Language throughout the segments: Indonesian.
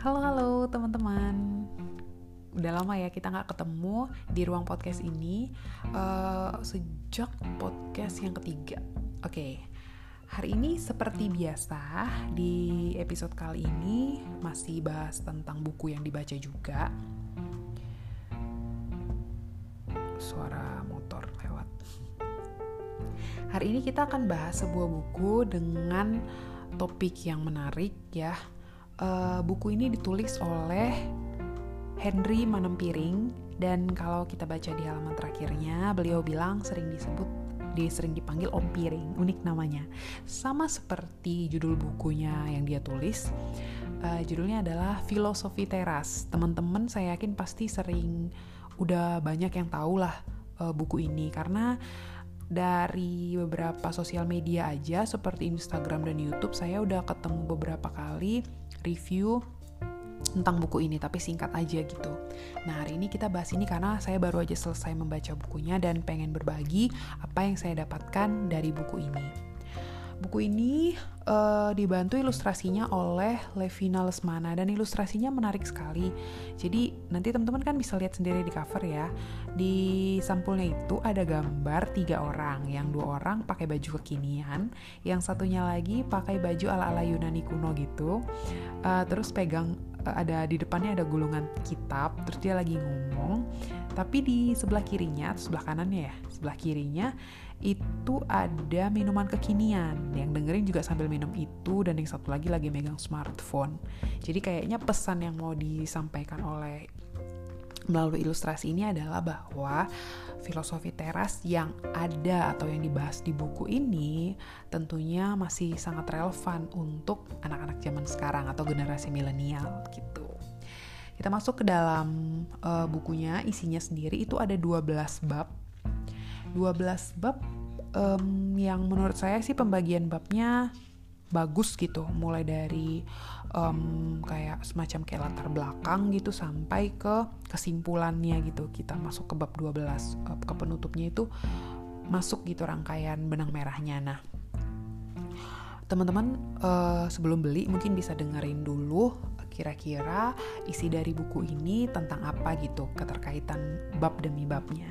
Halo halo teman-teman. Udah lama ya kita nggak ketemu di ruang podcast ini. Uh, Sejak podcast yang ketiga. Oke okay. Hari ini seperti biasa di episode kali ini masih bahas tentang buku yang dibaca juga. Suara motor lewat. Hari ini kita akan bahas sebuah buku dengan topik yang menarik ya uh, buku ini ditulis oleh Henry Manempiring dan kalau kita baca di halaman terakhirnya beliau bilang sering disebut dia sering dipanggil Om Piring, unik namanya. Sama seperti judul bukunya yang dia tulis, uh, judulnya adalah Filosofi Teras. Teman-teman saya yakin pasti sering udah banyak yang tahu lah uh, buku ini karena dari beberapa sosial media aja seperti Instagram dan YouTube saya udah ketemu beberapa kali review tentang buku ini tapi singkat aja gitu. Nah hari ini kita bahas ini karena saya baru aja selesai membaca bukunya dan pengen berbagi apa yang saya dapatkan dari buku ini. Buku ini uh, dibantu ilustrasinya oleh Levina Lesmana dan ilustrasinya menarik sekali. Jadi nanti teman-teman kan bisa lihat sendiri di cover ya. Di sampulnya itu ada gambar tiga orang, yang dua orang pakai baju kekinian, yang satunya lagi pakai baju ala-ala Yunani kuno gitu. Uh, terus pegang ada di depannya ada gulungan kitab, terus dia lagi ngomong. Tapi di sebelah kirinya, atau sebelah kanannya ya, sebelah kirinya itu ada minuman kekinian yang dengerin juga sambil minum itu dan yang satu lagi lagi megang smartphone jadi kayaknya pesan yang mau disampaikan oleh melalui ilustrasi ini adalah bahwa filosofi teras yang ada atau yang dibahas di buku ini tentunya masih sangat relevan untuk anak-anak zaman sekarang atau generasi milenial gitu. Kita masuk ke dalam uh, bukunya, isinya sendiri itu ada 12 bab 12 bab um, yang menurut saya sih pembagian babnya bagus gitu. Mulai dari um, kayak semacam kayak latar belakang gitu sampai ke kesimpulannya gitu. Kita masuk ke bab 12 uh, ke penutupnya itu masuk gitu rangkaian benang merahnya. Nah teman-teman uh, sebelum beli mungkin bisa dengerin dulu kira-kira isi dari buku ini tentang apa gitu keterkaitan bab demi babnya.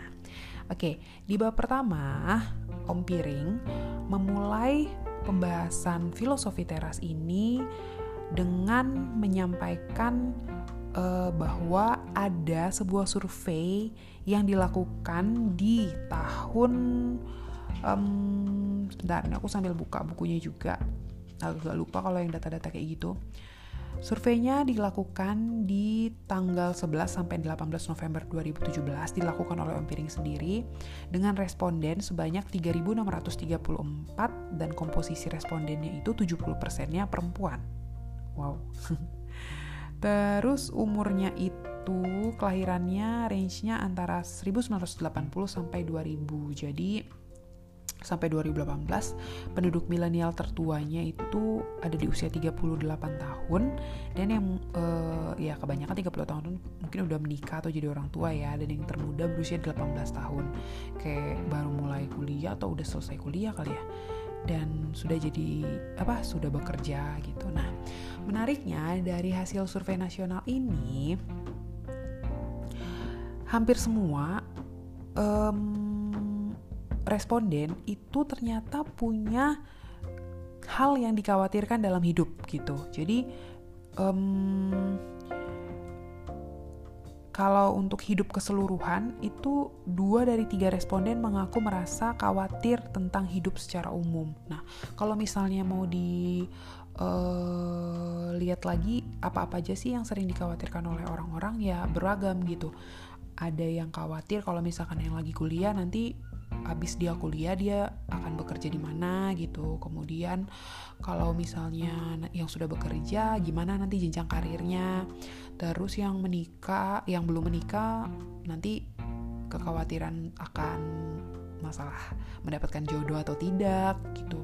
Oke, di bab pertama, Om Piring memulai pembahasan filosofi teras ini dengan menyampaikan uh, bahwa ada sebuah survei yang dilakukan di tahun um, sebentar, aku sambil buka bukunya juga. Agak lupa kalau yang data-data kayak gitu Surveinya dilakukan di tanggal 11 sampai 18 November 2017 dilakukan oleh Om Piring sendiri dengan responden sebanyak 3634 dan komposisi respondennya itu 70%-nya perempuan. Wow. Terus umurnya itu kelahirannya range-nya antara 1980 sampai 2000. Jadi sampai 2018 penduduk milenial tertuanya itu ada di usia 38 tahun. Dan yang uh, ya kebanyakan 30 tahun mungkin udah menikah atau jadi orang tua ya. Dan yang termuda berusia 18 tahun. Kayak baru mulai kuliah atau udah selesai kuliah kali ya. Dan sudah jadi apa sudah bekerja gitu. Nah menariknya dari hasil survei nasional ini hampir semua um, responden itu ternyata punya hal yang dikhawatirkan dalam hidup gitu. Jadi um, kalau untuk hidup keseluruhan itu dua dari tiga responden mengaku merasa khawatir tentang hidup secara umum. Nah, kalau misalnya mau di uh, lihat lagi apa-apa aja sih yang sering dikhawatirkan oleh orang-orang ya beragam gitu. Ada yang khawatir kalau misalkan yang lagi kuliah nanti habis dia kuliah dia akan bekerja di mana gitu. Kemudian kalau misalnya yang sudah bekerja gimana nanti jenjang karirnya? Terus yang menikah yang belum menikah nanti kekhawatiran akan masalah mendapatkan jodoh atau tidak gitu.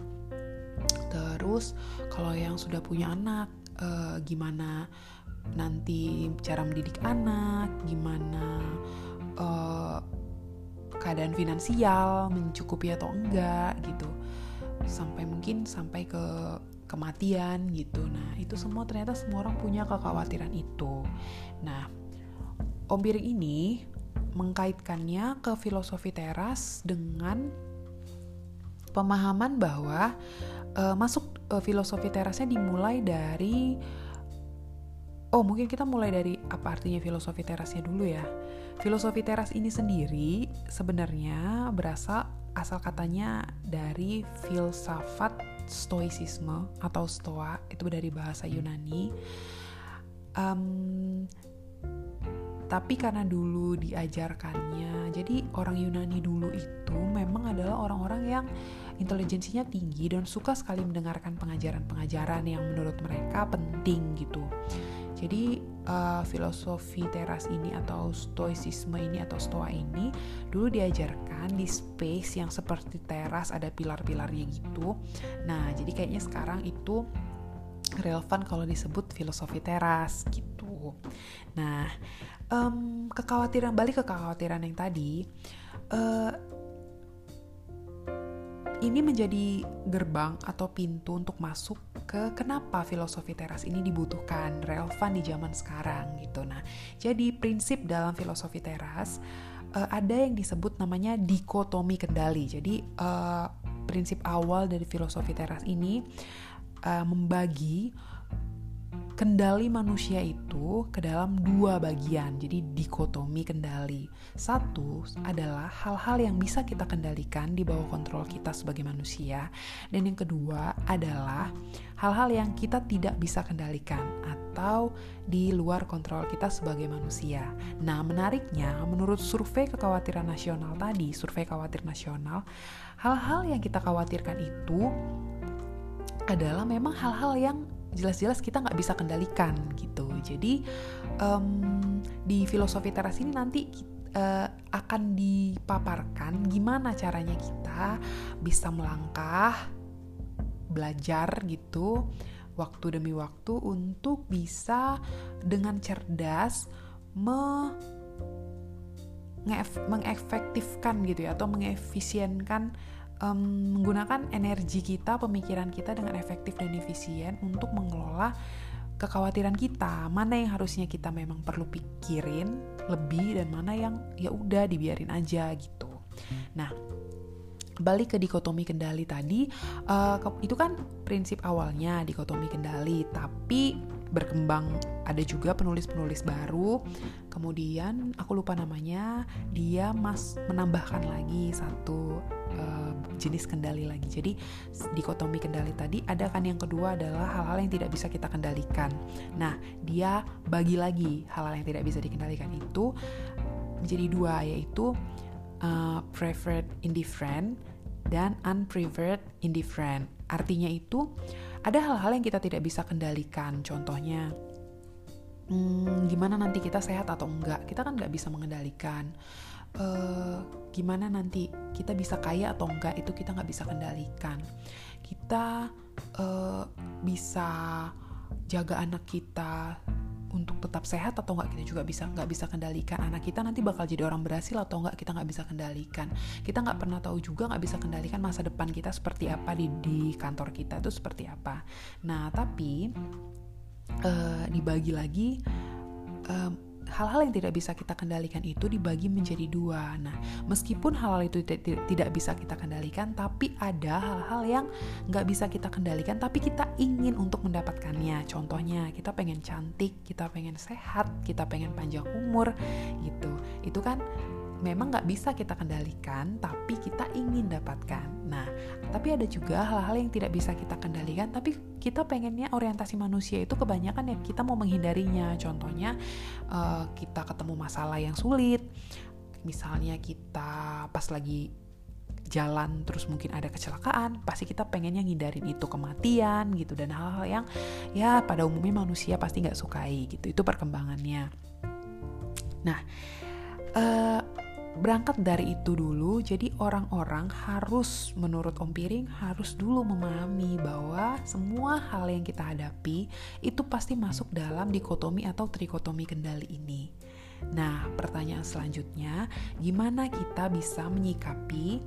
Terus kalau yang sudah punya anak eh, gimana nanti cara mendidik anak? Gimana uh, keadaan finansial mencukupi atau enggak gitu sampai mungkin sampai ke kematian gitu. Nah, itu semua ternyata semua orang punya kekhawatiran itu. Nah, Om Biring ini mengkaitkannya ke filosofi teras dengan pemahaman bahwa uh, masuk uh, filosofi terasnya dimulai dari Oh, mungkin kita mulai dari apa artinya filosofi terasnya dulu ya. Filosofi teras ini sendiri sebenarnya berasal asal katanya dari filsafat stoicisme atau stoa itu dari bahasa Yunani. Um, tapi karena dulu diajarkannya, jadi orang Yunani dulu itu memang adalah orang-orang yang intelijensinya tinggi dan suka sekali mendengarkan pengajaran-pengajaran yang menurut mereka penting gitu. Jadi uh, filosofi teras ini atau stoicisme ini atau stoa ini dulu diajarkan di space yang seperti teras ada pilar-pilarnya gitu. Nah, jadi kayaknya sekarang itu relevan kalau disebut filosofi teras gitu. Nah, um, kekhawatiran balik ke kekhawatiran yang tadi, uh, ini menjadi gerbang atau pintu untuk masuk ke kenapa filosofi teras ini dibutuhkan relevan di zaman sekarang gitu. Nah, jadi prinsip dalam filosofi teras uh, ada yang disebut namanya dikotomi kendali. Jadi uh, prinsip awal dari filosofi teras ini uh, membagi kendali manusia itu ke dalam dua bagian, jadi dikotomi kendali. Satu adalah hal-hal yang bisa kita kendalikan di bawah kontrol kita sebagai manusia, dan yang kedua adalah hal-hal yang kita tidak bisa kendalikan atau di luar kontrol kita sebagai manusia. Nah, menariknya, menurut survei kekhawatiran nasional tadi, survei khawatir nasional, hal-hal yang kita khawatirkan itu adalah memang hal-hal yang jelas-jelas kita nggak bisa kendalikan gitu. Jadi um, di filosofi teras ini nanti uh, akan dipaparkan gimana caranya kita bisa melangkah, belajar gitu, waktu demi waktu untuk bisa dengan cerdas me mengefektifkan gitu ya atau mengefisienkan um, menggunakan energi kita, pemikiran kita dengan efektif dan efisien untuk mengelola kekhawatiran kita. Mana yang harusnya kita memang perlu pikirin lebih dan mana yang ya udah dibiarin aja gitu. Nah, balik ke dikotomi kendali tadi, uh, itu kan prinsip awalnya dikotomi kendali, tapi berkembang ada juga penulis-penulis baru kemudian aku lupa namanya dia mas menambahkan lagi satu uh, jenis kendali lagi. Jadi dikotomi kendali tadi ada kan yang kedua adalah hal-hal yang tidak bisa kita kendalikan. Nah dia bagi lagi hal-hal yang tidak bisa dikendalikan itu menjadi dua yaitu uh, preferred indifferent dan unpreferred indifferent. Artinya itu ada hal-hal yang kita tidak bisa kendalikan. Contohnya hmm, gimana nanti kita sehat atau enggak? Kita kan nggak bisa mengendalikan. Uh, gimana nanti kita bisa kaya atau enggak itu kita nggak bisa kendalikan. Kita uh, bisa jaga anak kita untuk tetap sehat atau enggak kita juga bisa nggak bisa kendalikan. Anak kita nanti bakal jadi orang berhasil atau enggak kita nggak bisa kendalikan. Kita nggak pernah tahu juga nggak bisa kendalikan masa depan kita seperti apa di di kantor kita itu seperti apa. Nah tapi uh, dibagi lagi uh, hal-hal yang tidak bisa kita kendalikan itu dibagi menjadi dua. Nah, meskipun hal-hal itu tidak bisa kita kendalikan, tapi ada hal-hal yang nggak bisa kita kendalikan, tapi kita ingin untuk mendapatkannya. Contohnya, kita pengen cantik, kita pengen sehat, kita pengen panjang umur, gitu. Itu kan memang nggak bisa kita kendalikan, tapi kita ingin dapatkan. Nah, tapi ada juga hal-hal yang tidak bisa kita kendalikan, tapi kita pengennya orientasi manusia itu kebanyakan ya kita mau menghindarinya. Contohnya, uh, kita ketemu masalah yang sulit, misalnya kita pas lagi jalan terus mungkin ada kecelakaan pasti kita pengennya ngindarin itu kematian gitu dan hal-hal yang ya pada umumnya manusia pasti nggak sukai gitu itu perkembangannya nah uh, berangkat dari itu dulu, jadi orang-orang harus, menurut Om Piring, harus dulu memahami bahwa semua hal yang kita hadapi itu pasti masuk dalam dikotomi atau trikotomi kendali ini. Nah, pertanyaan selanjutnya, gimana kita bisa menyikapi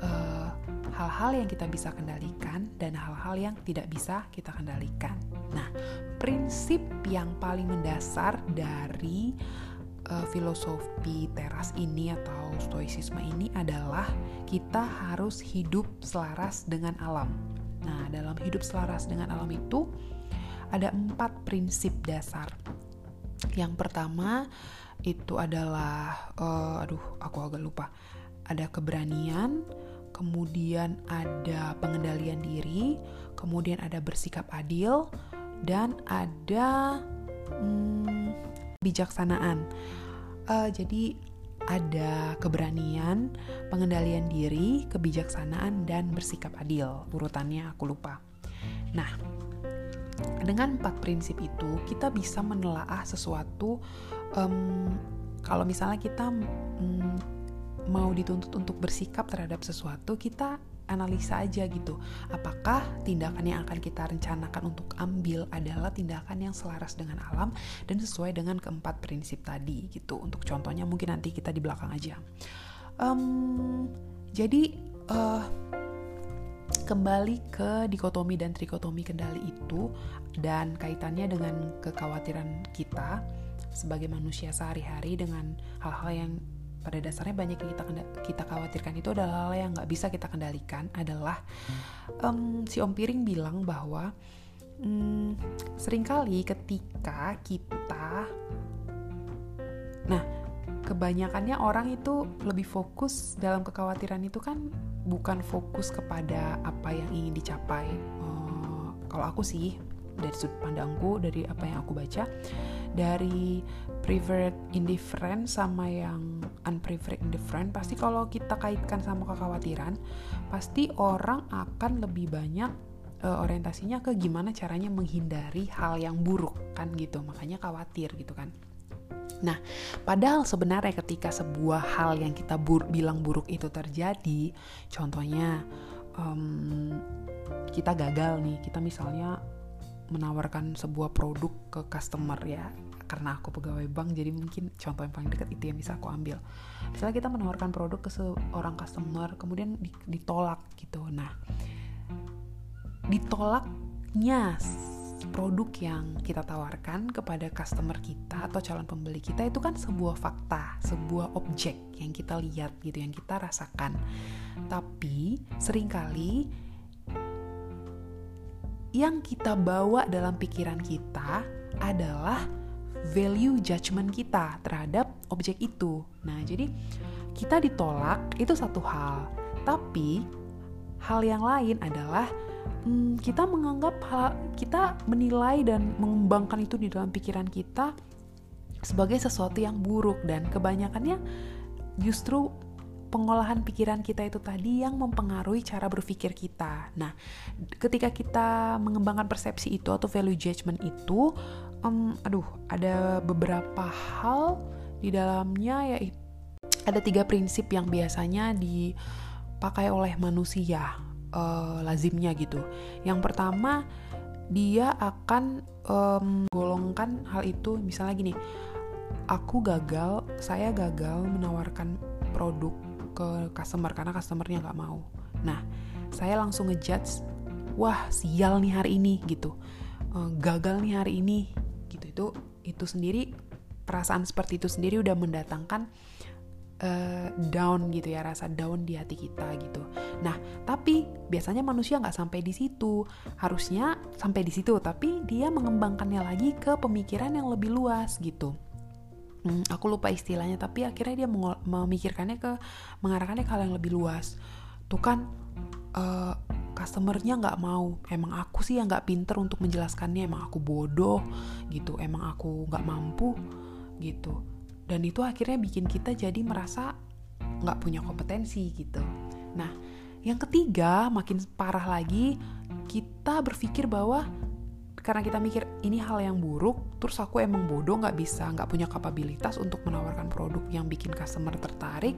uh, hal-hal yang kita bisa kendalikan dan hal-hal yang tidak bisa kita kendalikan. Nah, prinsip yang paling mendasar dari uh, filosofi teras ini atau stoicisme ini adalah kita harus hidup selaras dengan alam. Nah, dalam hidup selaras dengan alam itu ada empat prinsip dasar. Yang pertama itu adalah, uh, aduh, aku agak lupa. Ada keberanian, kemudian ada pengendalian diri, kemudian ada bersikap adil, dan ada hmm, bijaksanaan. Uh, jadi ada keberanian, pengendalian diri, kebijaksanaan, dan bersikap adil. Urutannya aku lupa. Nah, dengan empat prinsip itu kita bisa menelaah sesuatu. Um, kalau misalnya kita um, mau dituntut untuk bersikap terhadap sesuatu, kita analisa aja gitu. Apakah tindakan yang akan kita rencanakan untuk ambil adalah tindakan yang selaras dengan alam dan sesuai dengan keempat prinsip tadi gitu. Untuk contohnya mungkin nanti kita di belakang aja. Um, jadi uh, kembali ke dikotomi dan trikotomi kendali itu dan kaitannya dengan kekhawatiran kita sebagai manusia sehari-hari dengan hal-hal yang pada dasarnya banyak yang kita kita khawatirkan itu adalah hal yang nggak bisa kita kendalikan adalah um, si Om Piring bilang bahwa um, sering kali ketika kita nah kebanyakannya orang itu lebih fokus dalam kekhawatiran itu kan bukan fokus kepada apa yang ingin dicapai. Uh, kalau aku sih dari sudut pandangku dari apa yang aku baca dari preferred indifferent sama yang unpreferred indifferent pasti kalau kita kaitkan sama kekhawatiran pasti orang akan lebih banyak uh, orientasinya ke gimana caranya menghindari hal yang buruk kan gitu. Makanya khawatir gitu kan. Nah, padahal sebenarnya ketika sebuah hal yang kita bur bilang buruk itu terjadi, contohnya um, kita gagal nih, kita misalnya menawarkan sebuah produk ke customer ya karena aku pegawai bank jadi mungkin contoh yang paling dekat itu yang bisa aku ambil misalnya kita menawarkan produk ke seorang customer kemudian ditolak gitu nah ditolaknya produk yang kita tawarkan kepada customer kita atau calon pembeli kita itu kan sebuah fakta, sebuah objek yang kita lihat gitu, yang kita rasakan. Tapi sering kali yang kita bawa dalam pikiran kita adalah value judgment kita terhadap objek itu. Nah, jadi kita ditolak itu satu hal, tapi hal yang lain adalah hmm, kita menganggap hal, kita menilai dan mengembangkan itu di dalam pikiran kita sebagai sesuatu yang buruk dan kebanyakannya justru pengolahan pikiran kita itu tadi yang mempengaruhi cara berpikir kita. Nah, ketika kita mengembangkan persepsi itu atau value judgment itu, um, aduh, ada beberapa hal di dalamnya yaitu ada tiga prinsip yang biasanya dipakai oleh manusia uh, lazimnya gitu. Yang pertama, dia akan um, golongkan hal itu misalnya gini, aku gagal, saya gagal menawarkan produk ke customer karena customernya nggak mau. Nah, saya langsung ngejudge, wah sial nih hari ini gitu, uh, gagal nih hari ini itu itu sendiri perasaan seperti itu sendiri udah mendatangkan uh, down gitu ya rasa down di hati kita gitu. Nah tapi biasanya manusia nggak sampai di situ, harusnya sampai di situ, tapi dia mengembangkannya lagi ke pemikiran yang lebih luas gitu. Hmm, aku lupa istilahnya tapi akhirnya dia memikirkannya ke mengarahkannya ke hal yang lebih luas. Tuh kan uh, customernya nggak mau. Emang aku sih yang nggak pinter untuk menjelaskannya. Emang aku bodoh gitu. Emang aku nggak mampu gitu. Dan itu akhirnya bikin kita jadi merasa nggak punya kompetensi gitu. Nah yang ketiga makin parah lagi kita berpikir bahwa karena kita mikir ini hal yang buruk terus aku emang bodoh nggak bisa nggak punya kapabilitas untuk menawarkan produk yang bikin customer tertarik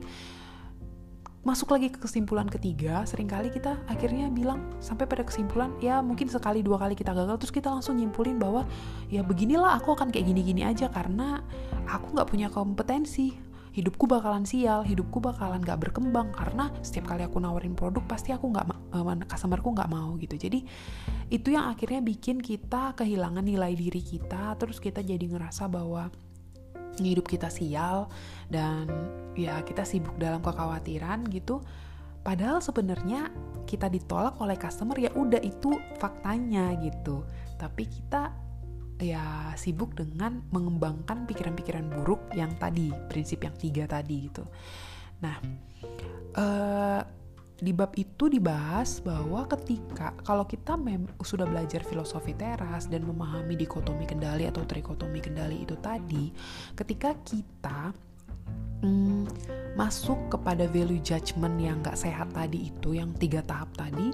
masuk lagi ke kesimpulan ketiga sering kali kita akhirnya bilang sampai pada kesimpulan ya mungkin sekali dua kali kita gagal terus kita langsung nyimpulin bahwa ya beginilah aku akan kayak gini-gini aja karena aku nggak punya kompetensi. Hidupku bakalan sial hidupku bakalan gak berkembang karena setiap kali aku nawarin produk pasti aku nggak uh, customerku nggak mau gitu. Jadi itu yang akhirnya bikin kita kehilangan nilai diri kita terus kita jadi ngerasa bahwa hidup kita sial dan ya kita sibuk dalam kekhawatiran gitu. Padahal sebenarnya kita ditolak oleh customer ya udah itu faktanya gitu. Tapi kita ya sibuk dengan mengembangkan pikiran-pikiran buruk yang tadi prinsip yang tiga tadi gitu. Nah uh, di bab itu dibahas bahwa ketika kalau kita mem sudah belajar filosofi teras dan memahami dikotomi kendali atau trikotomi kendali itu tadi ketika kita hmm, masuk kepada value judgment yang gak sehat tadi itu, yang tiga tahap tadi,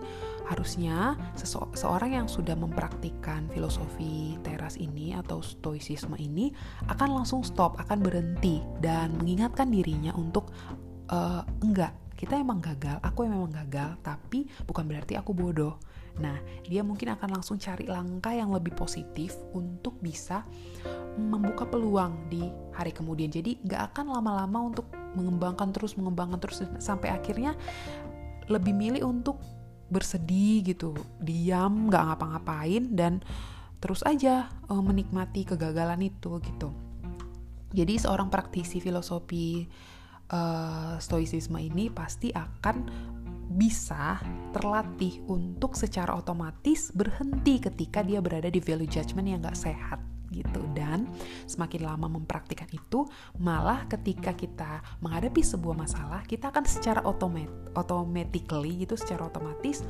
harusnya seseorang yang sudah mempraktikkan filosofi teras ini atau stoicisme ini akan langsung stop, akan berhenti dan mengingatkan dirinya untuk uh, enggak, kita emang gagal, aku memang gagal, tapi bukan berarti aku bodoh. Nah, dia mungkin akan langsung cari langkah yang lebih positif untuk bisa membuka peluang di hari kemudian. Jadi nggak akan lama-lama untuk mengembangkan terus, mengembangkan terus sampai akhirnya lebih milih untuk bersedih gitu, diam, nggak ngapa-ngapain dan terus aja uh, menikmati kegagalan itu gitu. Jadi seorang praktisi filosofi uh, stoicisme ini pasti akan bisa terlatih untuk secara otomatis berhenti ketika dia berada di value judgment yang gak sehat gitu. Dan semakin lama mempraktikkan itu malah ketika kita menghadapi sebuah masalah kita akan secara otomat automatically gitu secara otomatis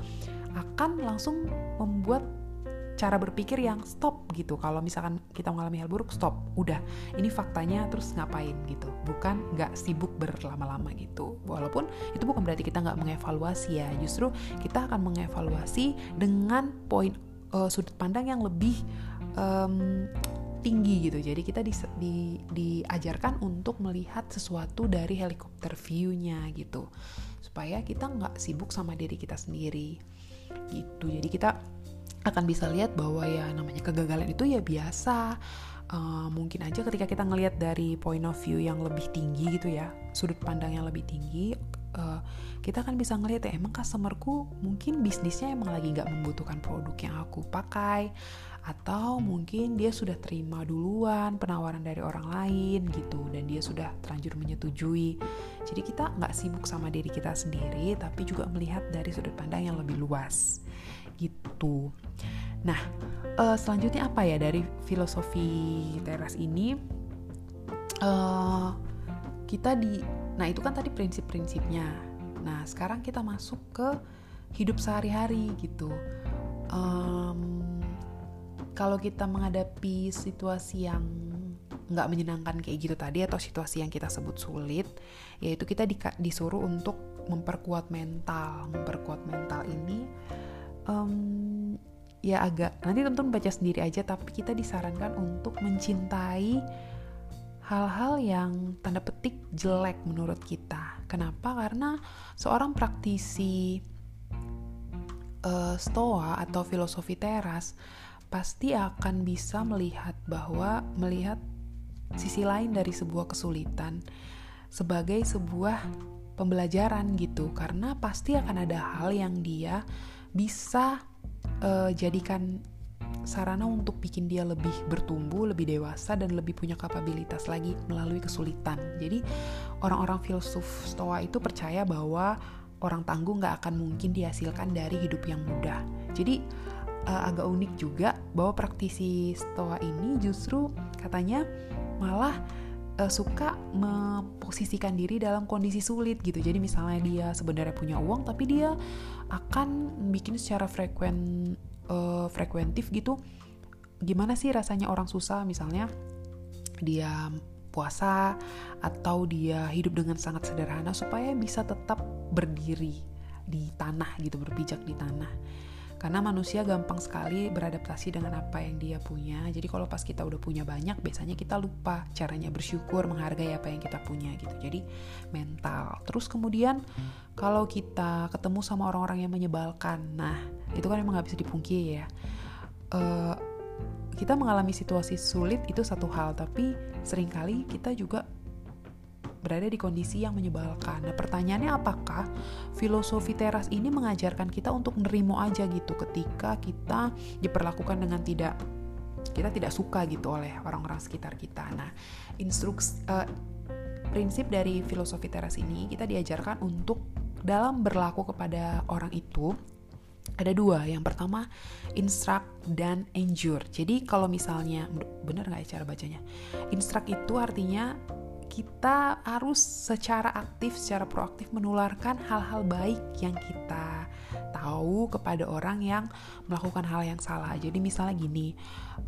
akan langsung membuat cara berpikir yang stop gitu. Kalau misalkan kita mengalami hal buruk stop. Udah ini faktanya terus ngapain gitu. Bukan nggak sibuk berlama-lama gitu. Walaupun itu bukan berarti kita nggak mengevaluasi ya. Justru kita akan mengevaluasi dengan poin uh, sudut pandang yang lebih um, tinggi gitu. Jadi kita di, di, diajarkan untuk melihat sesuatu dari helikopter view-nya gitu. Supaya kita nggak sibuk sama diri kita sendiri. Gitu. Jadi kita akan bisa lihat bahwa ya namanya kegagalan itu ya biasa uh, mungkin aja ketika kita ngelihat dari point of view yang lebih tinggi gitu ya sudut pandang yang lebih tinggi uh, kita akan bisa ngelihat ya emang customerku mungkin bisnisnya emang lagi nggak membutuhkan produk yang aku pakai atau mungkin dia sudah terima duluan penawaran dari orang lain gitu dan dia sudah terlanjur menyetujui jadi kita nggak sibuk sama diri kita sendiri tapi juga melihat dari sudut pandang yang lebih luas gitu. Nah, uh, selanjutnya apa ya dari filosofi teras ini? Uh, kita di, nah itu kan tadi prinsip-prinsipnya. Nah, sekarang kita masuk ke hidup sehari-hari gitu. Um, kalau kita menghadapi situasi yang nggak menyenangkan kayak gitu tadi atau situasi yang kita sebut sulit, yaitu kita di, disuruh untuk memperkuat mental. Memperkuat mental ini um, ya agak nanti tonton baca sendiri aja tapi kita disarankan untuk mencintai hal-hal yang tanda petik jelek menurut kita. Kenapa? Karena seorang praktisi uh, stoa atau filosofi teras pasti akan bisa melihat bahwa melihat sisi lain dari sebuah kesulitan sebagai sebuah pembelajaran gitu karena pasti akan ada hal yang dia bisa uh, jadikan sarana untuk bikin dia lebih bertumbuh, lebih dewasa dan lebih punya kapabilitas lagi melalui kesulitan. Jadi orang-orang filsuf stoa itu percaya bahwa orang tangguh nggak akan mungkin dihasilkan dari hidup yang mudah. Jadi uh, agak unik juga bahwa praktisi stoa ini justru katanya malah uh, suka memposisikan diri dalam kondisi sulit gitu. Jadi misalnya dia sebenarnya punya uang tapi dia akan bikin secara frekuen uh, frekuentif gitu. Gimana sih rasanya orang susah misalnya dia puasa atau dia hidup dengan sangat sederhana supaya bisa tetap berdiri di tanah gitu, berpijak di tanah karena manusia gampang sekali beradaptasi dengan apa yang dia punya. Jadi kalau pas kita udah punya banyak biasanya kita lupa caranya bersyukur menghargai apa yang kita punya gitu. Jadi mental. Terus kemudian kalau kita ketemu sama orang-orang yang menyebalkan nah itu kan emang nggak bisa dipungkiri ya. Uh, kita mengalami situasi sulit itu satu hal tapi sering kali kita juga berada di kondisi yang menyebalkan. Nah, pertanyaannya apakah filosofi teras ini mengajarkan kita untuk nerimo aja gitu ketika kita diperlakukan dengan tidak kita tidak suka gitu oleh orang-orang sekitar kita. Nah, instruks uh, prinsip dari filosofi teras ini kita diajarkan untuk dalam berlaku kepada orang itu ada dua. Yang pertama instruct dan endure. Jadi kalau misalnya benar nggak ya cara bacanya? Instruct itu artinya kita harus secara aktif, secara proaktif menularkan hal-hal baik yang kita tahu kepada orang yang melakukan hal yang salah. Jadi misalnya gini,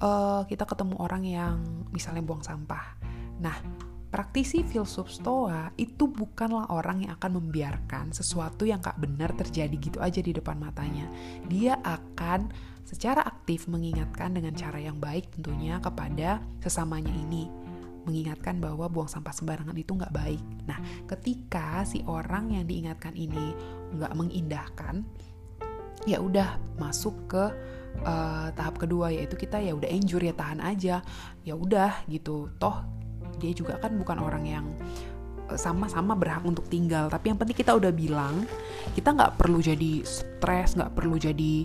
uh, kita ketemu orang yang misalnya buang sampah. Nah, Praktisi filsuf stoa itu bukanlah orang yang akan membiarkan sesuatu yang gak benar terjadi gitu aja di depan matanya. Dia akan secara aktif mengingatkan dengan cara yang baik tentunya kepada sesamanya ini. Mengingatkan bahwa buang sampah sembarangan itu gak baik. Nah, ketika si orang yang diingatkan ini gak mengindahkan, ya udah masuk ke uh, tahap kedua yaitu kita ya udah enjur ya tahan aja. Ya udah gitu. Toh dia juga kan bukan orang yang eh, sama-sama berhak untuk tinggal. Tapi yang penting kita udah bilang kita nggak perlu jadi stres nggak perlu jadi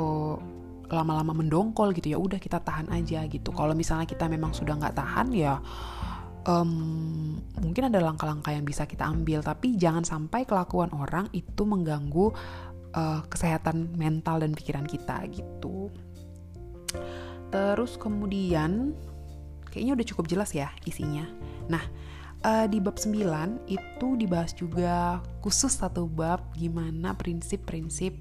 oh, lama-lama mendongkol gitu ya udah kita tahan aja gitu. Kalau misalnya kita memang sudah nggak tahan ya um, mungkin ada langkah-langkah yang bisa kita ambil. Tapi jangan sampai kelakuan orang itu mengganggu uh, kesehatan mental dan pikiran kita gitu. Terus kemudian Kayaknya udah cukup jelas ya isinya. Nah, uh, di bab 9 itu dibahas juga khusus satu bab gimana prinsip-prinsip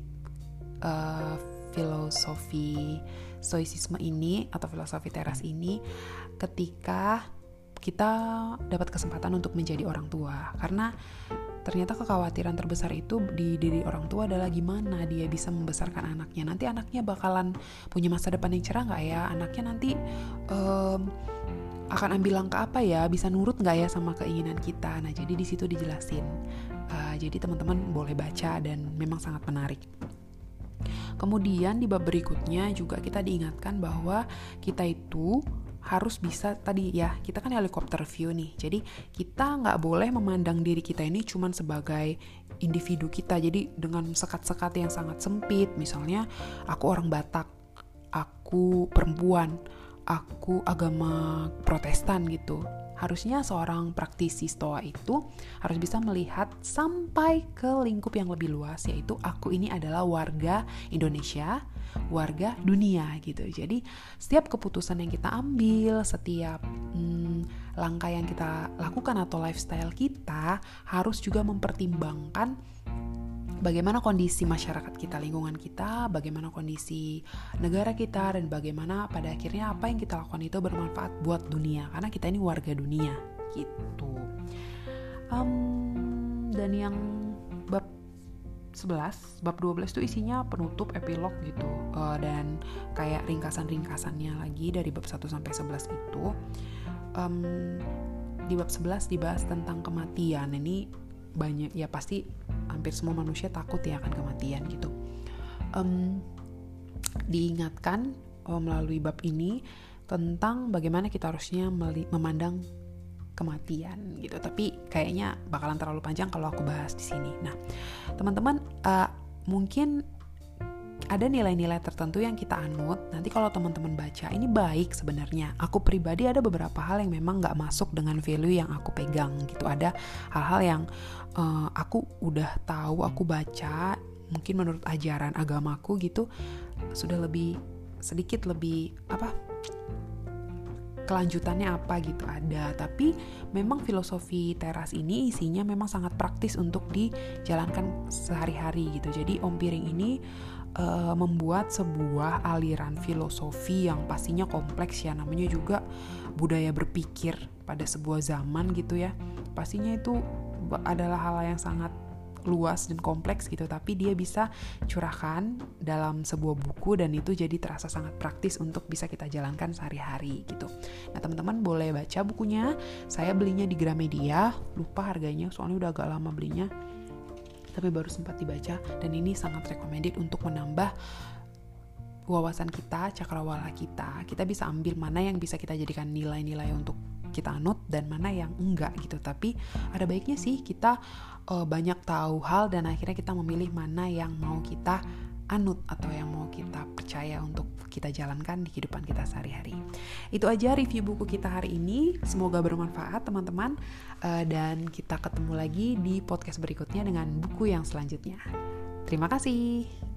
uh, filosofi stoicisme ini atau filosofi teras ini ketika kita dapat kesempatan untuk menjadi orang tua. Karena ternyata kekhawatiran terbesar itu di diri orang tua adalah gimana dia bisa membesarkan anaknya. Nanti anaknya bakalan punya masa depan yang cerah nggak ya? Anaknya nanti um, akan ambil langkah apa ya? Bisa nurut nggak ya sama keinginan kita? Nah jadi di situ dijelasin. Uh, jadi teman-teman boleh baca dan memang sangat menarik Kemudian di bab berikutnya juga kita diingatkan bahwa kita itu harus bisa tadi ya kita kan helikopter view nih. Jadi kita nggak boleh memandang diri kita ini cuman sebagai individu kita. Jadi dengan sekat-sekat yang sangat sempit misalnya aku orang Batak aku perempuan aku agama Protestan gitu harusnya seorang praktisi stoa itu harus bisa melihat sampai ke lingkup yang lebih luas yaitu aku ini adalah warga Indonesia warga dunia gitu. Jadi setiap keputusan yang kita ambil, setiap hmm, langkah yang kita lakukan atau lifestyle kita harus juga mempertimbangkan bagaimana kondisi masyarakat kita, lingkungan kita, bagaimana kondisi negara kita, dan bagaimana pada akhirnya apa yang kita lakukan itu bermanfaat buat dunia, karena kita ini warga dunia, gitu. Um, dan yang bab 11 bab 12 itu isinya penutup epilog gitu. Uh, dan kayak ringkasan-ringkasannya lagi dari bab 1 sampai 11 itu. Um, di bab 11 dibahas tentang kematian. Ini banyak ya pasti hampir semua manusia takut ya akan kematian gitu um, diingatkan uh, melalui bab ini tentang bagaimana kita harusnya memandang kematian gitu. Tapi kayaknya bakalan terlalu panjang kalau aku bahas di sini. Nah, teman-teman uh, mungkin ada nilai-nilai tertentu yang kita anut. Nanti kalau teman-teman baca, ini baik sebenarnya. Aku pribadi ada beberapa hal yang memang nggak masuk dengan value yang aku pegang gitu. Ada hal-hal yang uh, aku udah tahu, aku baca, mungkin menurut ajaran agamaku gitu sudah lebih sedikit lebih apa kelanjutannya apa gitu ada tapi memang filosofi teras ini isinya memang sangat praktis untuk dijalankan sehari-hari gitu jadi Om Piring ini uh, membuat sebuah aliran filosofi yang pastinya kompleks ya. Namanya juga budaya berpikir pada sebuah zaman gitu ya. Pastinya itu adalah hal yang sangat luas dan kompleks gitu. Tapi dia bisa curahkan dalam sebuah buku dan itu jadi terasa sangat praktis untuk bisa kita jalankan sehari-hari gitu. Nah teman-teman boleh baca bukunya. Saya belinya di Gramedia. Lupa harganya soalnya udah agak lama belinya tapi baru sempat dibaca dan ini sangat recommended untuk menambah wawasan kita, cakrawala kita. Kita bisa ambil mana yang bisa kita jadikan nilai-nilai untuk kita anut dan mana yang enggak gitu tapi ada baiknya sih kita uh, banyak tahu hal dan akhirnya kita memilih mana yang mau kita anut atau yang mau kita percaya untuk kita jalankan di kehidupan kita sehari-hari. Itu aja review buku kita hari ini. Semoga bermanfaat teman-teman uh, dan kita ketemu lagi di podcast berikutnya dengan buku yang selanjutnya. Terima kasih.